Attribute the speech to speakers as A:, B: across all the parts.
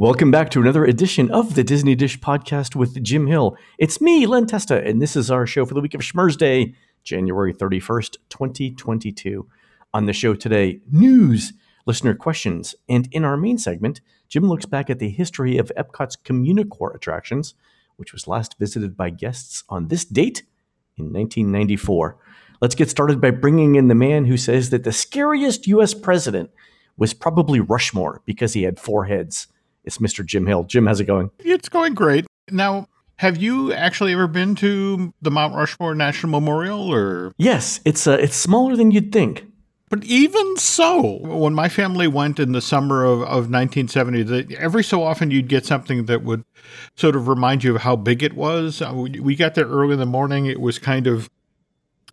A: Welcome back to another edition of the Disney Dish podcast with Jim Hill. It's me, Len Testa, and this is our show for the week of Schmurz Day, January 31st, 2022. On the show today, news, listener questions, and in our main segment, Jim looks back at the history of Epcot's Communicore attractions, which was last visited by guests on this date in 1994. Let's get started by bringing in the man who says that the scariest U.S. president was probably Rushmore because he had four heads. It's Mr. Jim Hill. Jim, how's it going?
B: It's going great. Now, have you actually ever been to the Mount Rushmore National Memorial or
A: Yes, it's uh, it's smaller than you'd think.
B: But even so, when my family went in the summer of, of 1970, the, every so often you'd get something that would sort of remind you of how big it was. Uh, we, we got there early in the morning. It was kind of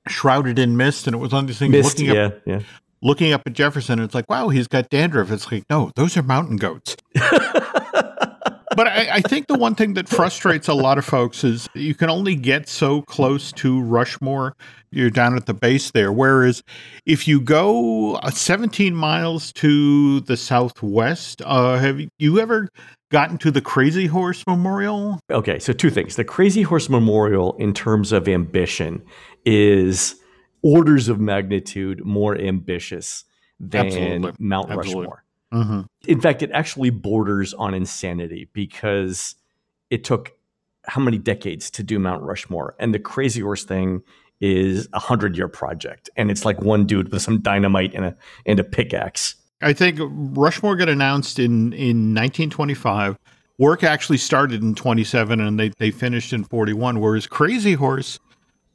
B: shrouded in mist, and it was on these things
A: Mist,
B: looking
A: yeah,
B: up,
A: yeah.
B: Looking up at Jefferson. And it's like, wow, he's got dandruff. It's like, no, those are mountain goats. but I, I think the one thing that frustrates a lot of folks is you can only get so close to Rushmore. You're down at the base there. Whereas if you go uh, 17 miles to the southwest, uh, have you ever gotten to the Crazy Horse Memorial?
A: Okay, so two things. The Crazy Horse Memorial, in terms of ambition, is orders of magnitude more ambitious than
B: Absolutely.
A: Mount
B: Absolutely.
A: Rushmore.
B: Mm-hmm.
A: In fact, it actually borders on insanity because it took how many decades to do Mount Rushmore? And the Crazy Horse thing is a hundred year project. And it's like one dude with some dynamite and a and a pickaxe.
B: I think Rushmore got announced in, in 1925. Work actually started in 27 and they, they finished in 41, whereas Crazy Horse,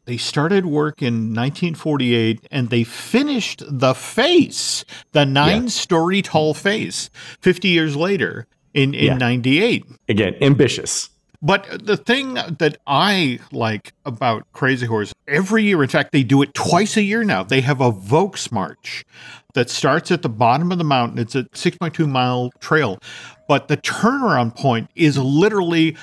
B: they started work in 1948 and they finished the face, the nine story tall face, 50 years later in, in
A: Yeah.
B: 98.
A: Again, ambitious.
B: But the thing that I like about Crazy Horse, every year, in fact, they do it twice a year now. They have a Volks March that starts at the bottom of the mountain. It's a 6.2 mile trail, but the turnaround point is literally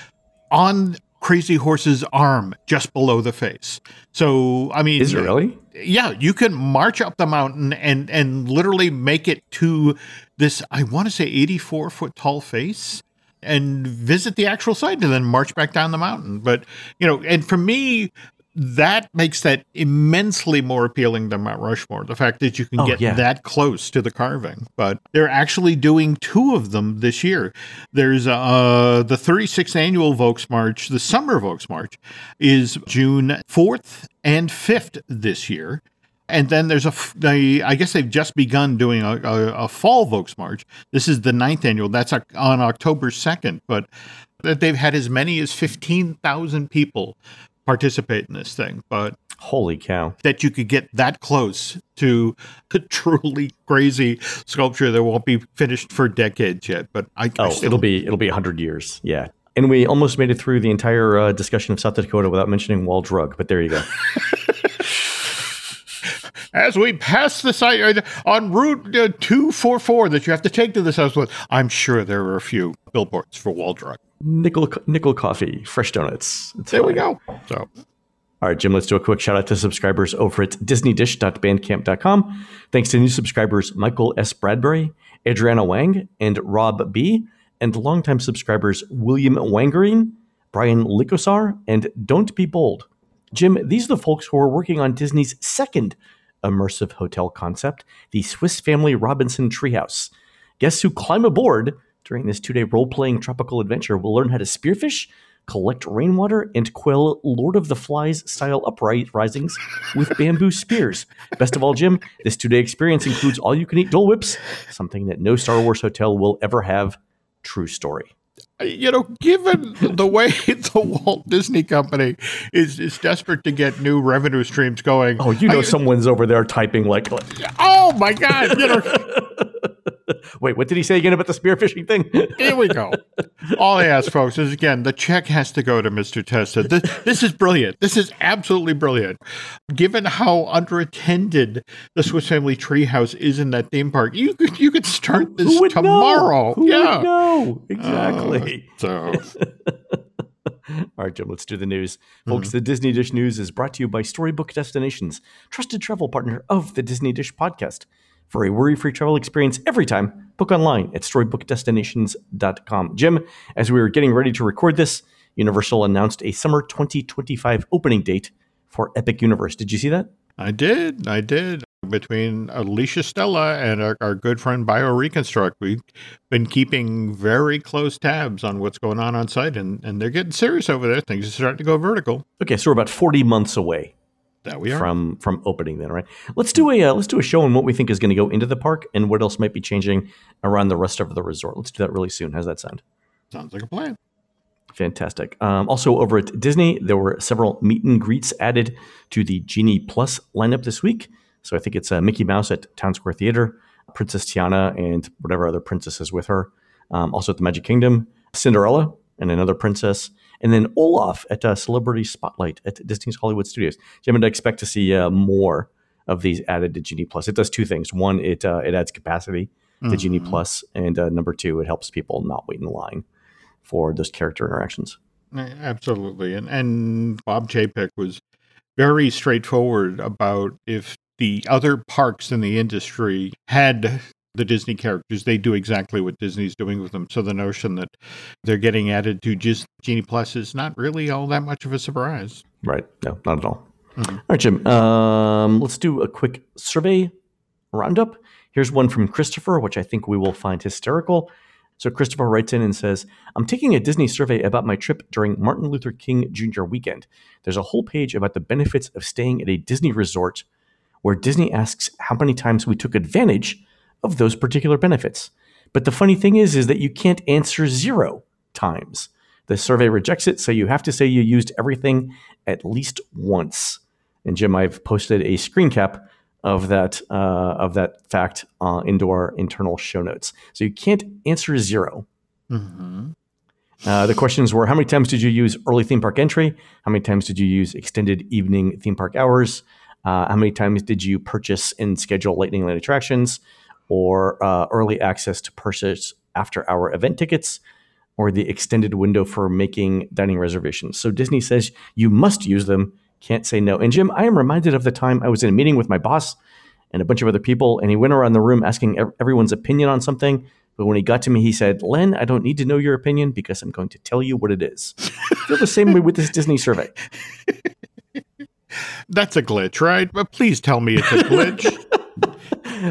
B: on Crazy Horse's arm just below the face. So, I mean,
A: Is it really?
B: yeah, you can march up the mountain and and literally make it to this I want to say 84 foot tall face and visit the actual site and then march back down the mountain. But, you know, and for me that makes that immensely more appealing than Mount Rushmore. The fact that you can
A: Oh,
B: get
A: yeah.
B: that close to the carving. But they're actually doing two of them this year. There's uh the 36th annual Volks March, the summer Volks March is June 4th and 5th this year. And then there's a, they, I guess they've just begun doing a, a, a fall Volks March. This is the ninth annual. That's on October 2nd, but that they've had as many as 15,000 people participate in this thing. But
A: Holy cow.
B: that you could get that close to a truly crazy sculpture that won't be finished for decades yet. But I, I
A: Oh,
B: still-
A: it'll be it'll be hundred years. Yeah. And we almost made it through the entire uh, discussion of South Dakota without mentioning Wall Drug, but there you go.
B: as we pass the site uh, on Route uh, 244 that you have to take to this house I'm sure there are a few billboards for Wall Drug.
A: nickel nickel coffee, fresh donuts. It's
B: There we go. So,
A: All right, Jim, let's do a quick shout out to subscribers over at disneydish.bandcamp.com. Thanks to new subscribers Michael S. Bradbury, Adriana Wang, and Rob B., and longtime subscribers William Wangering, Brian Likosar, and Don't Be Bold. Jim, these are the folks who are working on Disney's second immersive hotel concept, the Swiss Family Robinson Treehouse. Guests who climb aboard during this two day role playing tropical adventure will learn how to spearfish, collect rainwater, and quell Lord of the Flies style uprisings with bamboo spears. Best of all, Jim, this two day experience includes all you can eat Dole Whips, something that no Star Wars hotel will ever have. True story.
B: You know, given the way the Walt Disney Company is, is desperate to get new revenue streams going.
A: Oh, you know,
B: I-
A: someone's over there typing like,
B: oh my God. You know,
A: wait, what did he say again about the spearfishing thing?
B: Here we go. All I ask, folks, is again, the check has to go to Mr. Testa. This, this is brilliant. This is absolutely brilliant. Given how underattended the Swiss Family Treehouse is in that theme park, you could you could start this
A: Who would know?
B: tomorrow.
A: Who
B: yeah.
A: would know? Oh, exactly.
B: So
A: All right, Jim, let's do the news. Hmm. Folks, the Disney Dish News is brought to you by Storybook Destinations, trusted travel partner of the Disney Dish podcast. For a worry free travel experience every time. Book online at storybookdestinations.com. Jim, as we were getting ready to record this, Universal announced a summer 2025 opening date for Epic Universe. Did you see that?
B: I did. I did. Between Alicia Stella and our, our good friend BioReconstruct, we've been keeping very close tabs on what's going on on site, and, and they're getting serious over there. Things are starting to go vertical.
A: Okay, so we're about 40 months away
B: That we are.
A: from from opening then, right? Let's do a uh, let's do a show on what we think is going to go into the park and what else might be changing around the rest of the resort. Let's do that really soon. How's that sound?
B: Sounds like a plan.
A: Fantastic. Um, also, over at Disney, there were several meet and greets added to the Genie Plus lineup this week. So I think it's uh, Mickey Mouse at Town Square Theater, Princess Tiana, and whatever other princesses with her. Um, also at the Magic Kingdom, Cinderella and another princess, and then Olaf at uh, Celebrity Spotlight at Disney's Hollywood Studios. Jim, and I expect to see uh, more of these added to Genie Plus. It does two things. One, it uh, it adds capacity to Genie
B: Mhm.
A: Plus, and uh, number two, it helps people not wait in line for those character interactions.
B: Absolutely. And and Bob Chapek was very straightforward about if the other parks in the industry had the Disney characters, they do exactly what Disney's doing with them. So the notion that they're getting added to just Genie Plus is not really all that much of a surprise.
A: Right. No, not at all.
B: Mhm.
A: All right, Jim. Um, let's do a quick survey roundup. Here's one from Christopher, which I think we will find hysterical. So Christopher writes in and says, I'm taking a Disney survey about my trip during Martin Luther King Jr. weekend. There's a whole page about the benefits of staying at a Disney resort where Disney asks how many times we took advantage of those particular benefits. But the funny thing is, is that you can't answer zero times. The survey rejects it, so you have to say you used everything at least once. And Jim, I've posted a screen cap of that uh, of that fact uh, into our internal show notes. So you can't answer zero.
B: Mm-hmm.
A: Uh, the questions were: How many times did you use early theme park entry? How many times did you use extended evening theme park hours? Uh, how many times did you purchase and schedule Lightning Lane attractions, or uh, early access to purchase after-hour event tickets, or the extended window for making dining reservations? So Disney says you must use them. Can't say no. And Jim, I am reminded of the time I was in a meeting with my boss and a bunch of other people, and he went around the room asking everyone's opinion on something. But when he got to me, he said, Len, I don't need to know your opinion because I'm going to tell you what it is. I feel the same way with this Disney survey.
B: That's a glitch, right? But please tell me it's a glitch.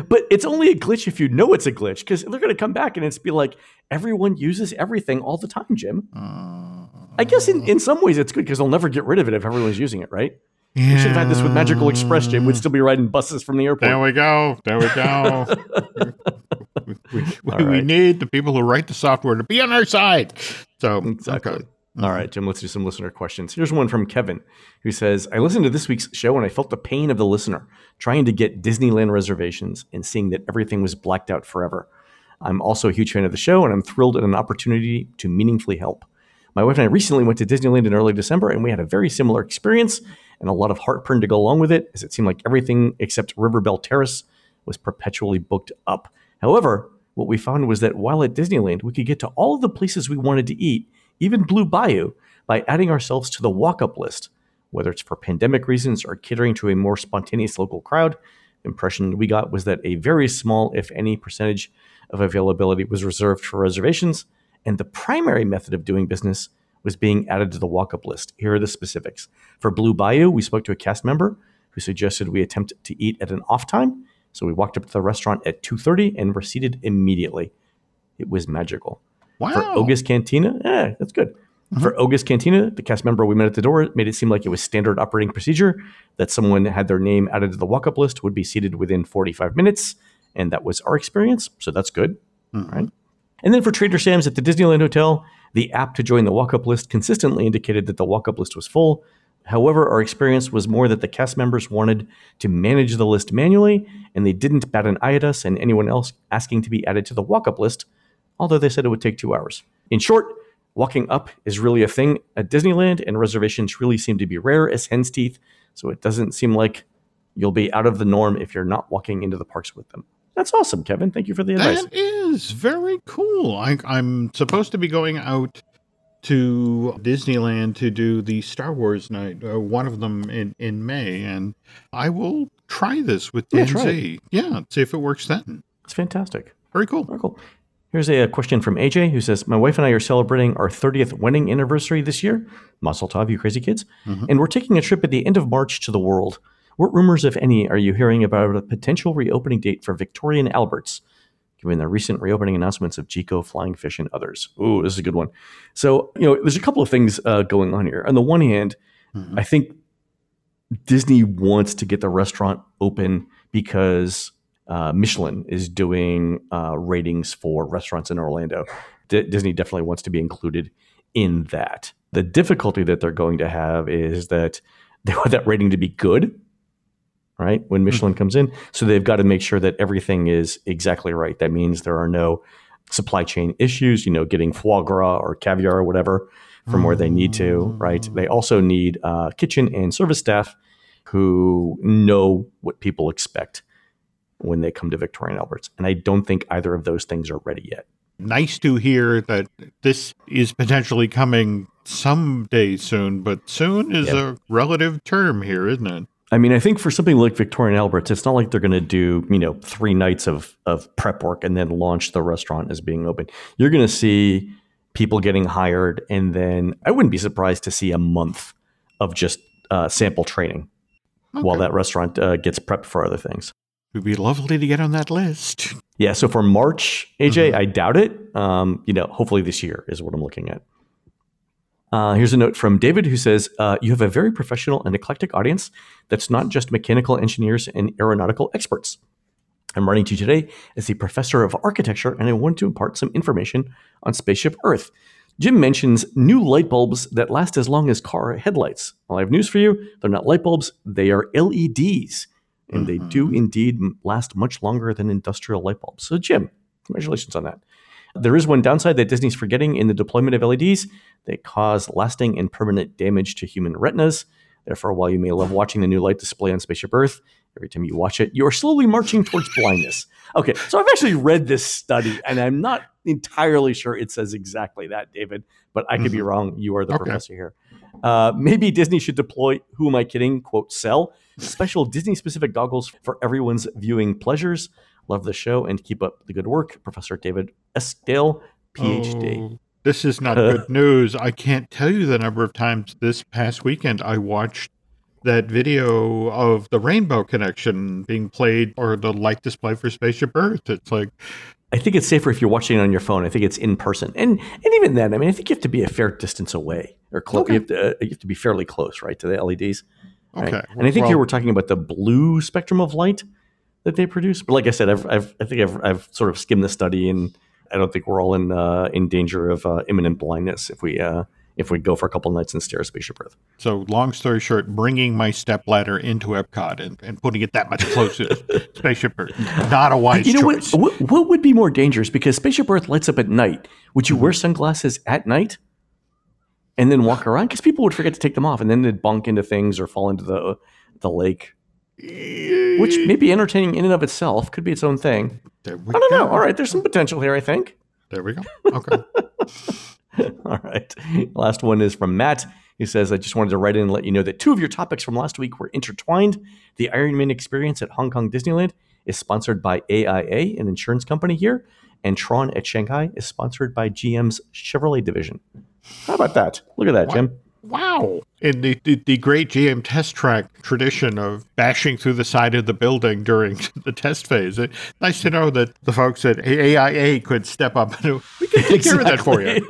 A: But it's only a glitch if you know it's a glitch because they're going to come back and it's be like, everyone uses everything all the time, Jim. I guess in, uh. in some ways it's good because they'll never get rid of it if everyone's using it, right? We should have had this with Magical Express, Jim. We'd still be riding buses from the airport.
B: There we go. There we go. we, we, we,
A: All
B: we need the people who write the software to be on our side. So
A: Exactly.
B: okay.
A: All right, Jim, let's do some listener questions. Here's one from Kevin who says I listened to this week's show and I felt the pain of the listener trying to get Disneyland reservations and seeing that everything was blacked out forever. I'm also a huge fan of the show and I'm thrilled at an opportunity to meaningfully help. My wife and I recently went to Disneyland in early December and we had a very similar experience and a lot of heartburn to go along with it as it seemed like everything except River Belle Terrace was perpetually booked up. However, what we found was that while at Disneyland, we could get to all of the places we wanted to eat, even Blue Bayou, by adding ourselves to the walk up list. Whether it's for pandemic reasons or catering to a more spontaneous local crowd, impression we got was that a very small, if any, percentage of availability was reserved for reservations, and the primary method of doing business was being added to the walk up list. Here are the specifics. For Blue Bayou, we spoke to a cast member who suggested we attempt to eat at an off time. So we walked up to the restaurant at 2:30 and were seated immediately. It was magical.
B: Wow.
A: For Oga's Cantina, yeah, that's good. For Oga's Cantina, the cast member we met at the door made it seem like it was standard operating procedure that someone had their name added to the walk-up list would be seated within 45 minutes, and that was our experience. So that's good,
B: Mhm.
A: right? And then for Trader Sam's at the Disneyland Hotel, the app to join the walk-up list consistently indicated that the walk-up list was full. However, our experience was more that the cast members wanted to manage the list manually, and they didn't bat an eye at us and anyone else asking to be added to the walk-up list, although they said it would take two hours. In short, walking up is really a thing at Disneyland, and reservations really seem to be rare as hen's teeth, so it doesn't seem like you'll be out of the norm if you're not walking into the parks with them. That's awesome, Kevin. Thank you for the advice.
B: That is very cool. I, I'm supposed to be going out to Disneyland to do the Star Wars night, uh, one of them in, in May, and I will try this with
A: Yeah,
B: DNZ.
A: try
B: Yeah, see if it works then.
A: It's fantastic.
B: Very cool.
A: Very cool. Here's a, question from AJ who says, My wife and I are celebrating our 30th wedding anniversary this year. Mazel tov, you crazy kids. And we're taking a trip at the end of March to the world. What rumors, if any, are you hearing about a potential reopening date for Victoria and Alberts, given the recent reopening announcements of Jiko, Flying Fish, and others? Ooh, this is a good one. So, you know, there's a couple of things uh, going on here. On the one hand, I think Disney wants to get the restaurant open because uh, Michelin is doing uh, ratings for restaurants in Orlando. D- Disney definitely wants to be included in that. The difficulty that they're going to have is that they want that rating to be good, right? When Michelin comes in. So they've got to make sure that everything is exactly right. That means there are no supply chain issues, you know, getting foie gras or caviar or whatever from where they need to, right? They also need uh, kitchen and service staff who know what people expect when they come to Victoria and Alberts. And I don't think either of those things are ready yet.
B: Nice to hear that this is potentially coming someday soon, but soon is
A: Yeah.
B: a relative term here, isn't it?
A: I mean, I think for something like Victoria and Alberts, it's not like they're going to do, you know, three nights of, of prep work and then launch the restaurant as being open. You're going to see people getting hired, and then I wouldn't be surprised to see a month of just uh, sample training while that restaurant uh, gets prepped for other things.
B: Would be lovely to get on that list.
A: Yeah, so for March, AJ, I doubt it. Um, you know, hopefully this year is what I'm looking at. Uh, here's a note from David who says, uh, You have a very professional and eclectic audience that's not just mechanical engineers and aeronautical experts. I'm writing to you today as a professor of architecture, and I want to impart some information on Spaceship Earth. Jim mentions new light bulbs that last as long as car headlights. Well, I have news for you. They're not light bulbs, they are LEDs, and they do indeed last much longer than industrial light bulbs. So, Jim, congratulations on that. There is one downside that Disney's forgetting in the deployment of LEDs. They cause lasting and permanent damage to human retinas. Therefore, while you may love watching the new light display on Spaceship Earth, every time you watch it, you are slowly marching towards blindness. Okay, so I've actually read this study, and I'm not entirely sure it says exactly that, David, but I could be wrong. You are the
B: Okay.
A: professor here. Uh, maybe Disney should deploy, who am I kidding, quote, sell special Disney specific goggles for everyone's viewing pleasures. Love the show and keep up the good work. Professor David Esdale, PhD.
B: Oh, this is not good news. I can't tell you the number of times this past weekend I watched that video of the Rainbow Connection being played or the light display for Spaceship Earth. It's like,
A: I think it's safer if you're watching it on your phone. I think it's in person, and and even then, I mean, I think you have to be a fair distance away or close.
B: Okay.
A: You, have to, uh, you have to be fairly close, right, to the LEDs. Right?
B: okay.
A: And I think
B: well,
A: here we're talking about the blue spectrum of light that they produce. But like I said, I've, I've I think I've, I've sort of skimmed the study, and I don't think we're all in uh, in danger of uh, imminent blindness if we uh, if we go for a couple nights and stare at Spaceship Earth.
B: So, long story short, bringing my stepladder into Epcot and, and putting it that much closer to Spaceship Earth, not a wise
A: You know what,
B: choice.
A: what? What would be more dangerous? Because Spaceship Earth lights up at night. Would you wear sunglasses at night and then walk around? Because people would forget to take them off, and then they'd bonk into things or fall into the the lake, which may be entertaining in and of itself. Could be its own thing.
B: There we
A: I don't
B: go.
A: know. All right, there's some potential here. I think.
B: There we go. Okay.
A: All right. Last one is from Matt. He says, I just wanted to write in and let you know that two of your topics from last week were intertwined. The Iron Man experience at Hong Kong Disneyland is sponsored by AIA, an insurance company here, and Tron at Shanghai is sponsored by GM's Chevrolet division. How about that? Look at that, Jim.
B: Wow. In the, the, the great GM test track tradition of bashing through the side of the building during the test phase, it, nice to know that the folks at AIA could step up and we can take care of that for you.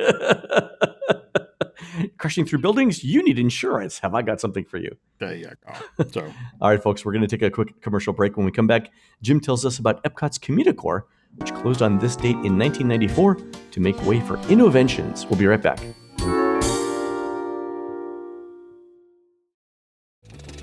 A: Crushing through buildings, you need insurance. Have I got something for you?
B: There you go. So,
A: All right, folks, we're going to take a quick commercial break. When we come back, Jim tells us about Epcot's Communicore, which closed on this date in 1994 to make way for Innoventions. We'll be right back.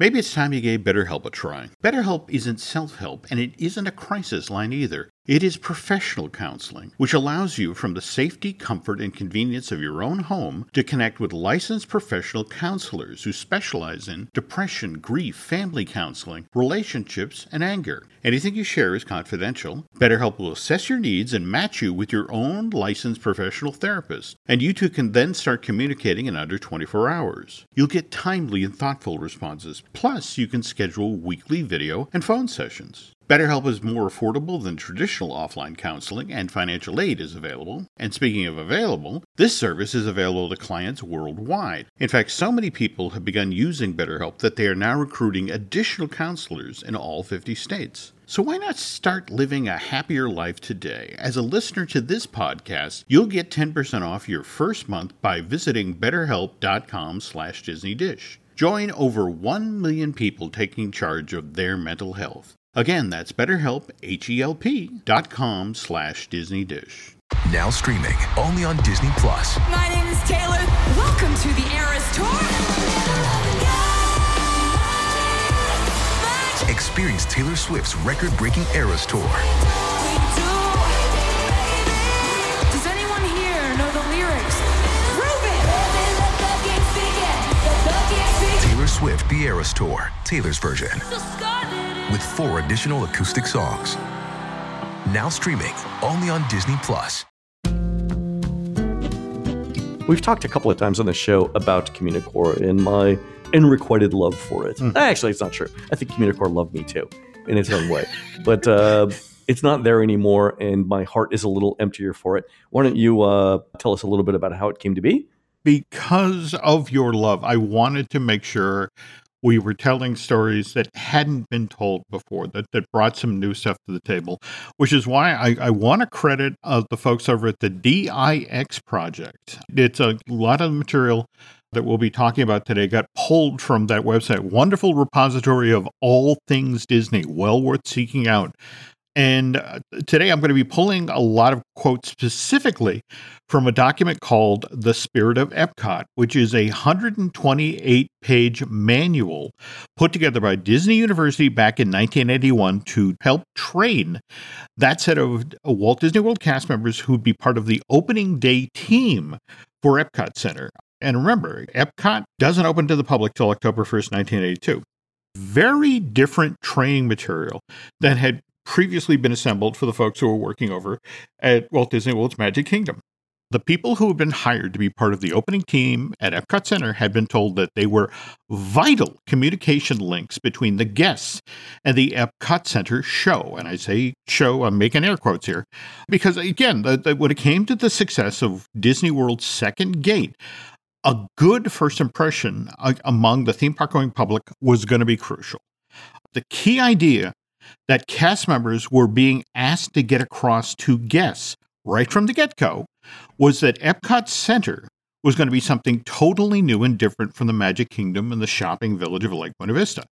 B: Maybe it's time you gave BetterHelp a try. BetterHelp isn't self help and it isn't a crisis line either. It is professional counseling, which allows you from the safety, comfort, and convenience of your own home to connect with licensed professional counselors who specialize in depression, grief, family counseling, relationships, and anger. Anything you share is confidential. BetterHelp will assess your needs and match you with your own licensed professional therapist, and you two can then start communicating in under 24 hours. You'll get timely and thoughtful responses, plus, you can schedule weekly video and phone sessions. BetterHelp is more affordable than traditional offline counseling, and financial aid is available. And speaking of available, this service is available to clients worldwide. In fact, so many people have begun using BetterHelp that they are now recruiting additional counselors in all 50 states. So why not start living a happier life today? As a listener to this podcast, you'll get 10% off your first month by visiting betterhelp.com slash disneydish. Join over 1 million people taking charge of their mental health. Again, that's BetterHelp, H-E-L-P dot com slash Disney Dish.
C: Now streaming only on Disney Plus.
D: My name is Taylor. Welcome to the Eras Tour.
C: Experience Taylor Swift's record-breaking Eras Tour. Swift The Eras Tour, Taylor's version, with four additional acoustic songs. Now streaming only on Disney Plus.
A: We've talked a couple of times on the show about Communicore and my unrequited love for it. Actually, it's not true. I think Communicore loved me too, in its own way. but uh, it's not there anymore, and my heart is a little emptier for it. Why don't you uh, tell us a little bit about how it came to be?
B: Because of your love, I wanted to make sure we were telling stories that hadn't been told before, that, that brought some new stuff to the table, which is why I, I want to credit uh, the folks over at the DIX project. It's a lot of material that we'll be talking about today got pulled from that website. Wonderful repository of all things Disney, well worth seeking out. And uh, today I'm going to be pulling a lot of quotes specifically from a document called The Spirit of Epcot, which is a 128 page manual put together by Disney University back in 1981 to help train that set of Walt Disney World cast members who'd be part of the opening day team for Epcot Center. And remember, Epcot doesn't open to the public till October 1st, 1982. Very different training material than had previously been assembled for the folks who were working over at Walt Disney World's Magic Kingdom. The people who had been hired to be part of the opening team at Epcot Center had been told that they were vital communication links between the guests and the Epcot Center show. And I say show, I'm making air quotes here, because again, the, the, when it came to the success of Disney World's second gate, a good first impression uh, among the theme park going public was going to be crucial. The key idea that cast members were being asked to get across to guests right from the get go was that Epcot Center was going to be something totally new and different from the Magic Kingdom and the shopping village of Lake Buena Vista.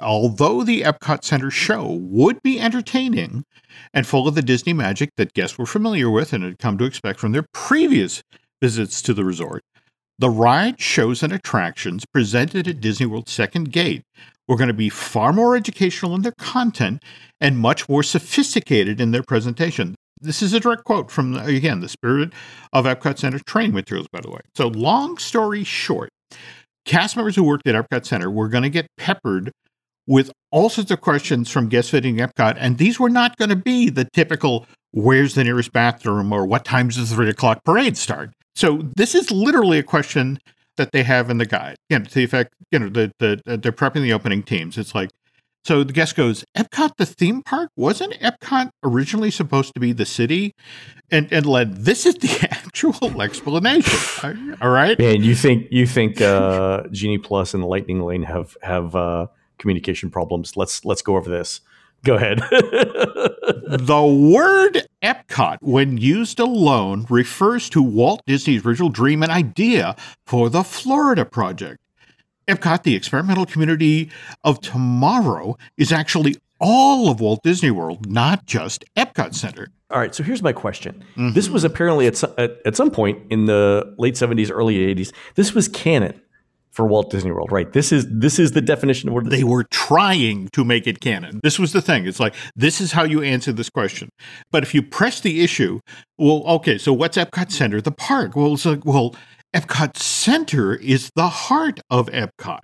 B: Although the Epcot Center show would be entertaining and full of the Disney magic that guests were familiar with and had come to expect from their previous visits to the resort, the rides, shows, and attractions presented at Disney World's second gate were going to be far more educational in their content and much more sophisticated in their presentation. This is a direct quote from, again, the Spirit of Epcot Center training materials, by the way. So, long story short, cast members who worked at Epcot Center were going to get peppered with all sorts of questions from guests visiting Epcot, and these were not going to be the typical where's the nearest bathroom or what times does the three o'clock parade start. So, this is literally a question that they have in the guide. You know, to the effect, you know, the, the, they're prepping the opening teams. It's like, so the guest goes, Epcot, the theme park? Wasn't Epcot originally supposed to be the city? And and Len, this is the actual explanation. All right.
A: Man, you think you think uh, Genie Plus and Lightning Lane have have uh, communication problems? Let's let's go over this. Go ahead.
B: the word Epcot, when used alone, refers to Walt Disney's original dream and idea for the Florida project. Epcot, the experimental community of tomorrow, is actually all of Walt Disney World, not just Epcot Center.
A: All right, so here's my question. Mm-hmm. This was apparently at, at, at some point in the late 70s, early 80s, this was canon for Walt Disney World, right? This is this is the definition of what
B: they were trying to make it canon. This was the thing. It's like this is how you answer this question. But if you press the issue, well, okay, so what's Epcot Center? The park. Well, it's like, well, Epcot Center is the heart of Epcot,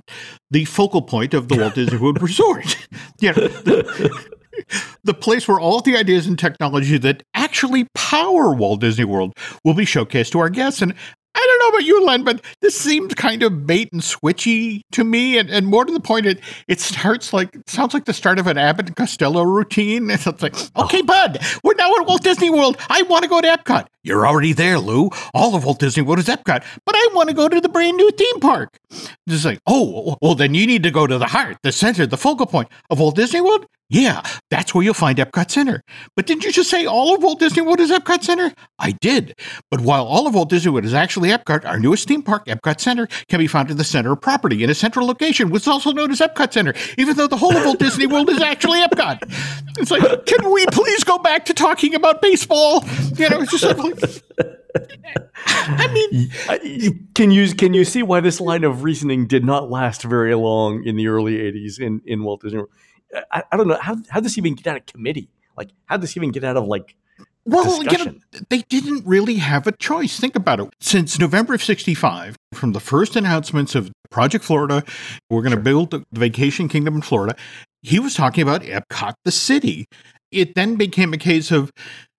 B: the focal point of the Walt Disney World Resort. yeah. the, the place where all the ideas and technology that actually power Walt Disney World will be showcased to our guests. And know about you, Len, but this seems kind of bait and switchy to me. And, and more to the point, it it starts like sounds like the start of an Abbott and Costello routine. It's like, okay, bud, we're now at Walt Disney World. I want to go to Epcot. You're already there, Lou. All of Walt Disney World is Epcot, but I want to go to the brand new theme park. It's like, oh, well, then you need to go to the heart, the center, the focal point of Walt Disney World. Yeah, that's where you'll find Epcot Center. But didn't you just say all of Walt Disney World is Epcot Center? I did. But while all of Walt Disney World is actually Epcot, our newest theme park, Epcot Center, can be found in the center of property in a central location, which is also known as Epcot Center, even though the whole of Walt Disney World is actually Epcot. It's like, can we please go back to talking about baseball? You know, it's just like.
A: I mean, can you can you see why this line of reasoning did not last very long in the early '80s in in Walt Disney World? I, I don't know how how this even get out of committee. Like how this even get out of like
B: well, you know, they didn't really have a choice. Think about it. Since November of 65, from the first announcements of Project Florida, we're going to sure. build the Vacation Kingdom in Florida, he was talking about Epcot, the city. It then became a case of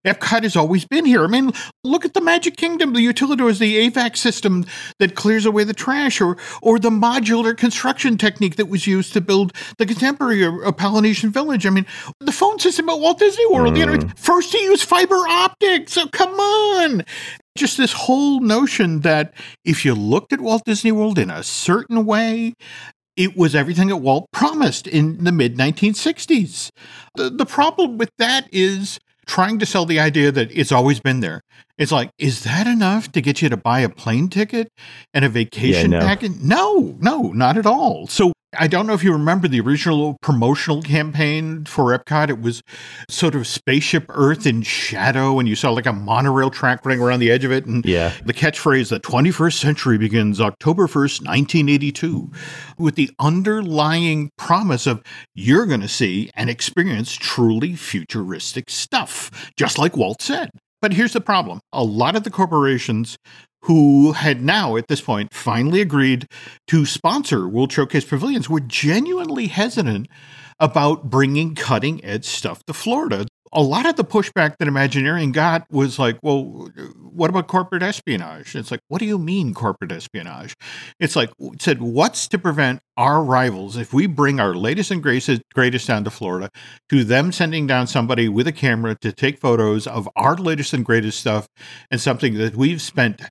B: Epcot has always been here. I mean, look at the Magic Kingdom, the utilidors, the AVAC system that clears away the trash, or or the modular construction technique that was used to build the contemporary uh, Polynesian Village. I mean, the phone system at Walt Disney World. Mm. You know, mm. first to use fiber optics. So come on. Just this whole notion that if you looked at Walt Disney World in a certain way, it was everything that Walt promised in the mid 1960s. The, the problem with that is trying to sell the idea that it's always been there. It's like, is that enough to get you to buy a plane ticket and a vacation yeah, no. package? No, no, not at all. So I don't know if you remember the original promotional campaign for Epcot. It was sort of spaceship Earth in shadow, and you saw like a monorail track running around the edge of it. And
A: yeah.
B: the catchphrase, the 21st century begins October 1st, 1982, with the underlying promise of you're going to see and experience truly futuristic stuff, just like Walt said. But here's the problem a lot of the corporations who had now, at this point, finally agreed to sponsor World Showcase Pavilions were genuinely hesitant about bringing cutting edge stuff to Florida. A lot of the pushback that Imagineering got was like, well, what about corporate espionage? It's like, what do you mean corporate espionage? It's like, it said, what's to prevent our rivals, if we bring our latest and greatest, greatest down to Florida, to them sending down somebody with a camera to take photos of our latest and greatest stuff and something that we've spent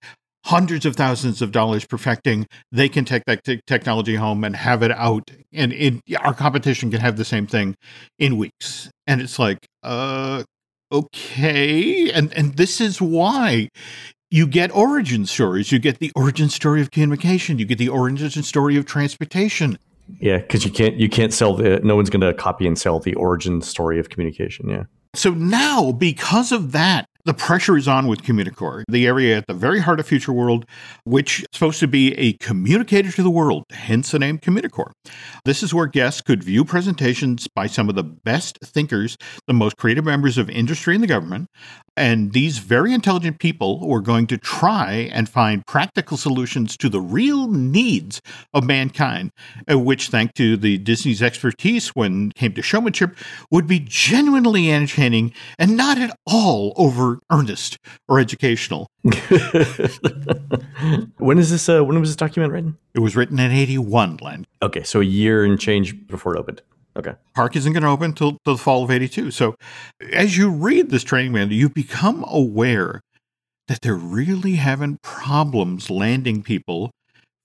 B: hundreds of thousands of dollars perfecting, they can take that t- technology home and have it out. And it, our competition can have the same thing in weeks. And it's like, uh, okay. And, and this is why you get origin stories. You get the origin story of communication. You get the origin story of transportation.
A: Yeah, because you can't you can't sell the no one's going to copy and sell the origin story of communication. Yeah.
B: So now, because of that, the pressure is on with Communicore, the area at the very heart of Future World, which is supposed to be a communicator to the world, hence the name Communicore. This is where guests could view presentations by some of the best thinkers, the most creative members of industry and the government, and these very intelligent people were going to try and find practical solutions to the real needs of mankind, uh, which, thanks to the Disney's expertise when it came to showmanship, would be genuinely entertaining and not at all over earnest or educational.
A: when is this? Uh, when was this document written?
B: It was written in '81, Len.
A: Okay, so a year and change before it opened. Okay.
B: Park isn't going to open until the fall of 82. So as you read this training manual, you become aware that they're really having problems landing people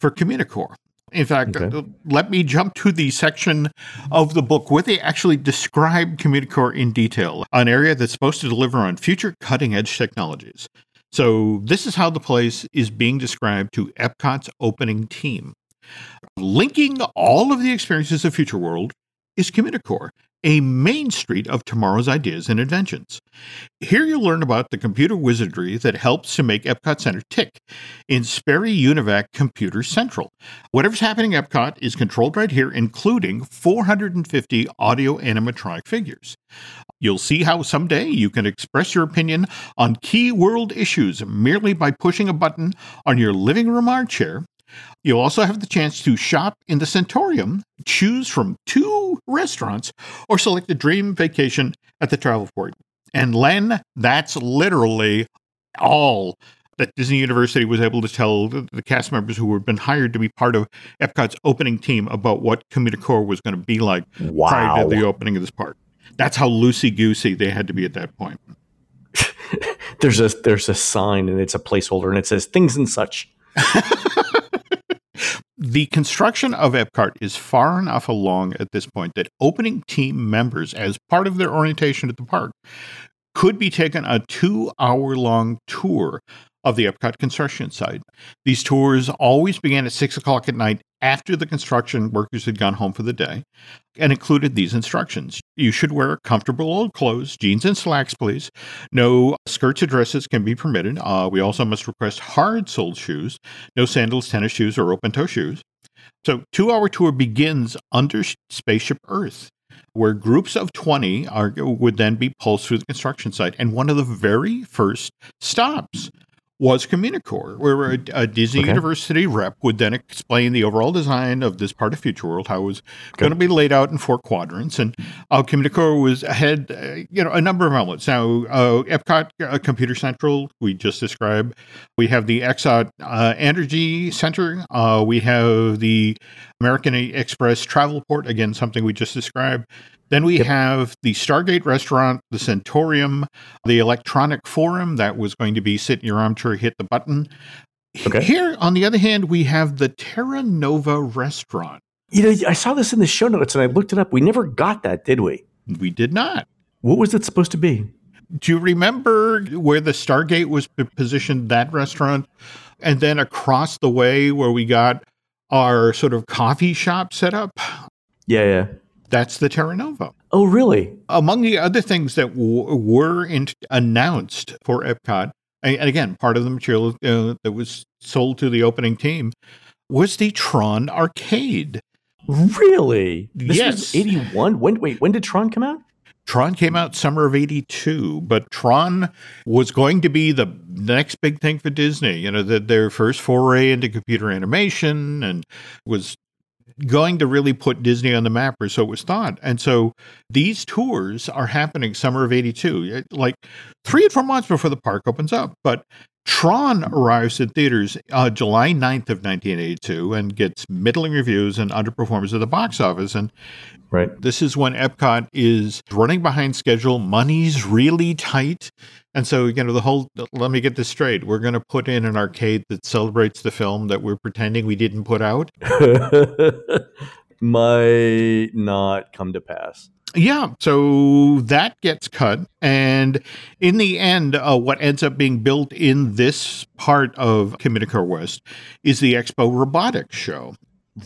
B: for Communicore. In fact, okay. uh, let me jump to the section of the book where they actually describe Communicore in detail, an area that's supposed to deliver on future cutting edge technologies. So, this is how the place is being described to Epcot's opening team. Linking all of the experiences of Future World is Communicore. a main street of tomorrow's ideas and inventions. Here you'll learn about the computer wizardry that helps to make Epcot Center tick in Sperry Univac Computer Central. Whatever's happening at Epcot is controlled right here, including 450 audio animatronic figures. You'll see how someday you can express your opinion on key world issues merely by pushing a button on your living room armchair You'll also have the chance to shop in the Centorium, choose from two restaurants, or select a dream vacation at the travel port. And Len, that's literally all that Disney University was able to tell the, the cast members who had been hired to be part of Epcot's opening team about what Communicore was going to be like
A: Wow.
B: prior to the opening of this park. That's how loosey goosey they had to be at that point.
A: There's a there's a sign and it's a placeholder and it says things and such.
B: The construction of Epcot is far enough along at this point that opening team members, as part of their orientation at the park, could be taken a two hour long tour of the Epcot construction site. These tours always began at six o'clock at night after the construction workers had gone home for the day and included these instructions. You should wear comfortable old clothes, jeans and slacks, please. No skirts or dresses can be permitted. Uh, we also must request hard soled shoes, no sandals, tennis shoes, or open toe shoes. So, two hour tour begins under Spaceship Earth, where groups of 20 are, would then be pulsed through the construction site. And one of the very first stops was Communicore, where a, a Disney
A: Okay.
B: University rep would then explain the overall design of this part of Future World, how it was going to be laid out in four quadrants. And uh, Communicore was had, uh, you know, a number of elements. Now, uh, Epcot uh, Computer Central, we just described. We have the Exot uh, Energy Center. Uh, we have the American Express Travel Port, again, something we just described. Then we have the Stargate Restaurant, the Centorium, the Electronic Forum that was going to be sit in your armchair, hit the button.
A: Okay.
B: Here, on the other hand, we have the Terra Nova Restaurant.
A: You know, I saw this in the show notes and I looked it up. We never got that, did we?
B: We did not.
A: What was it supposed to be?
B: Do you remember where the Stargate was positioned, that restaurant? And then across the way where we got our sort of coffee shop set up?
A: Yeah, yeah.
B: That's the Terra Nova.
A: Oh, really?
B: Among the other things that w- were in- announced for Epcot, and again, part of the material uh, that was sold to the opening team, was the Tron arcade.
A: Really? This
B: Yes.
A: was 81? When wait, when did Tron come out?
B: Tron came out summer of 82, but Tron was going to be the next big thing for Disney. You know, that their first foray into computer animation and was going to really put Disney on the map, or so it was thought. And so these tours are happening summer of 82, eh, like three or four months before the park opens up. But Tron arrives in theaters uh, July 9th of 1982 and gets middling reviews and underperforms at the box office. And
A: Right.
B: this is when Epcot is running behind schedule. Money's really tight. And so, you know, the whole, let me get this straight. We're going to put in an arcade that celebrates the film that we're pretending we didn't put out.
A: Might not come to pass.
B: Yeah. So that gets cut. And in the end, uh, what ends up being built in this part of Communicore West is the Expo Robotics Show.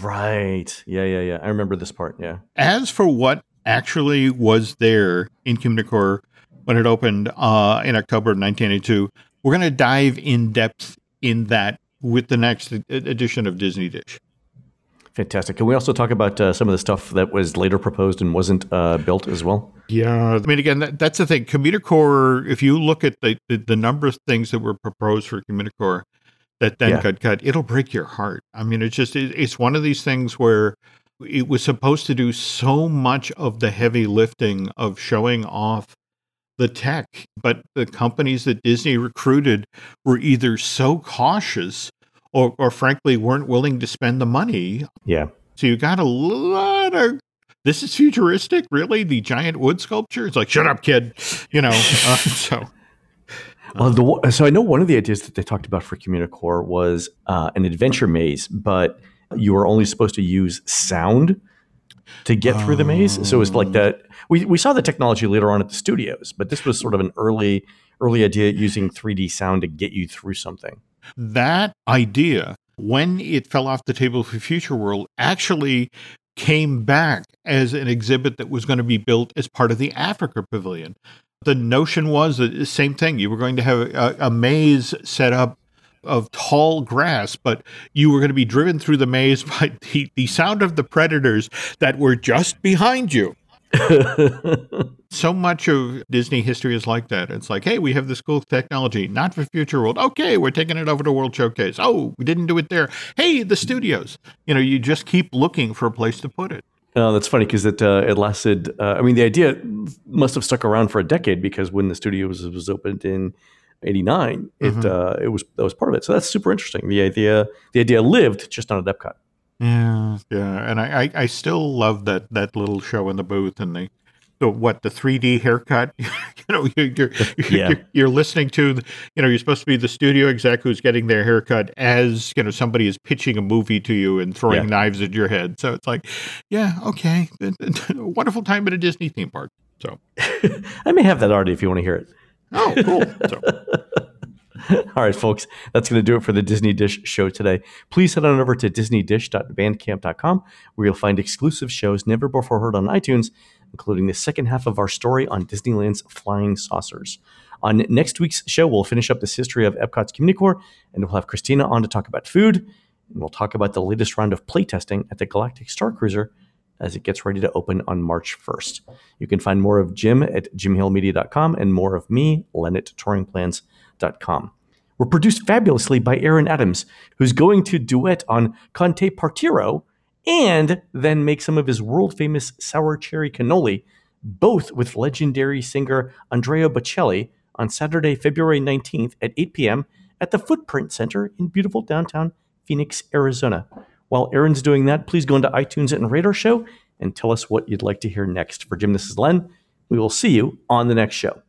A: Right. Yeah, yeah, yeah. I remember this part. Yeah.
B: As for what actually was there in Communicore when it opened uh, in October of 1982, we're going to dive in depth in that with the next edition of Disney Dish.
A: Fantastic. Can we also talk about uh, some of the stuff that was later proposed and wasn't uh, built as well?
B: Yeah, I mean, again, that, that's the thing. Communicore, if you look at the, the, the number of things that were proposed for Communicore that then
A: Yeah.
B: got cut, it'll break your heart. I mean, it's just, it, it's one of these things where it was supposed to do so much of the heavy lifting of showing off the tech, but the companies that Disney recruited were either so cautious or, or frankly weren't willing to spend the money
A: Yeah.
B: so you got a lot of this is futuristic, really? The giant wood sculpture? It's like, shut up, kid. You know. Uh, so
A: Well, the, so I know one of the ideas that they talked about for Communicore was uh, an adventure maze, but you were only supposed to use sound to get through the maze. So it was like that. We, we saw the technology later on at the studios, but this was sort of an early early idea using 3D sound to get you through something.
B: That idea, when it fell off the table for Future World, actually came back as an exhibit that was going to be built as part of the Africa Pavilion. The notion was the uh, same thing. You were going to have a, a maze set up of tall grass, but you were going to be driven through the maze by the, the sound of the predators that were just behind you. so much of Disney history is like that. It's like, hey, we have this cool technology, not for Future World. Okay, we're taking it over to World Showcase. Oh, we didn't do it there. Hey, the studios. You know, you just keep looking for a place to put it.
A: Oh, that's funny because it uh, it lasted. Uh, I mean, the idea must have stuck around for a decade because when the studio was, was opened in '89, mm-hmm. it uh, it was that was part of it. So that's super interesting. The idea the idea lived just not at Epcot.
B: Yeah, yeah, and I, I, I still love that that little show in the booth and the the what the 3D haircut. you know, you're you're, yeah. you're, you're listening to you know you're supposed to be the studio exec who's getting their haircut as you know somebody is pitching a movie to you and throwing yeah. knives at your head. So it's like, yeah, okay, wonderful time at a Disney theme park. So
A: I may have that already if you want to hear it.
B: Oh, cool. So.
A: All right, folks, that's going to do it for the Disney Dish show today. Please head on over to disneydish.bandcamp.com where you'll find exclusive shows never before heard on iTunes, including the second half of our story on Disneyland's flying saucers. On next week's show, we'll finish up this history of Epcot's Communicore, and we'll have Christina on to talk about food, and we'll talk about the latest round of playtesting at the Galactic Star Cruiser as it gets ready to open on March 1st. You can find more of Jim at jimhillmedia.com and more of me, Len at touringplans.com were produced fabulously by Aaron Adams, who's going to duet on Con te partirò and then make some of his world famous sour cherry cannoli, both with legendary singer Andrea Bocelli on Saturday, February 19th at 8 p.m. at the Footprint Center in beautiful downtown Phoenix, Arizona. While Aaron's doing that, please go into iTunes and our show and tell us what you'd like to hear next. For Jim, this is Len. We will see you on the next show.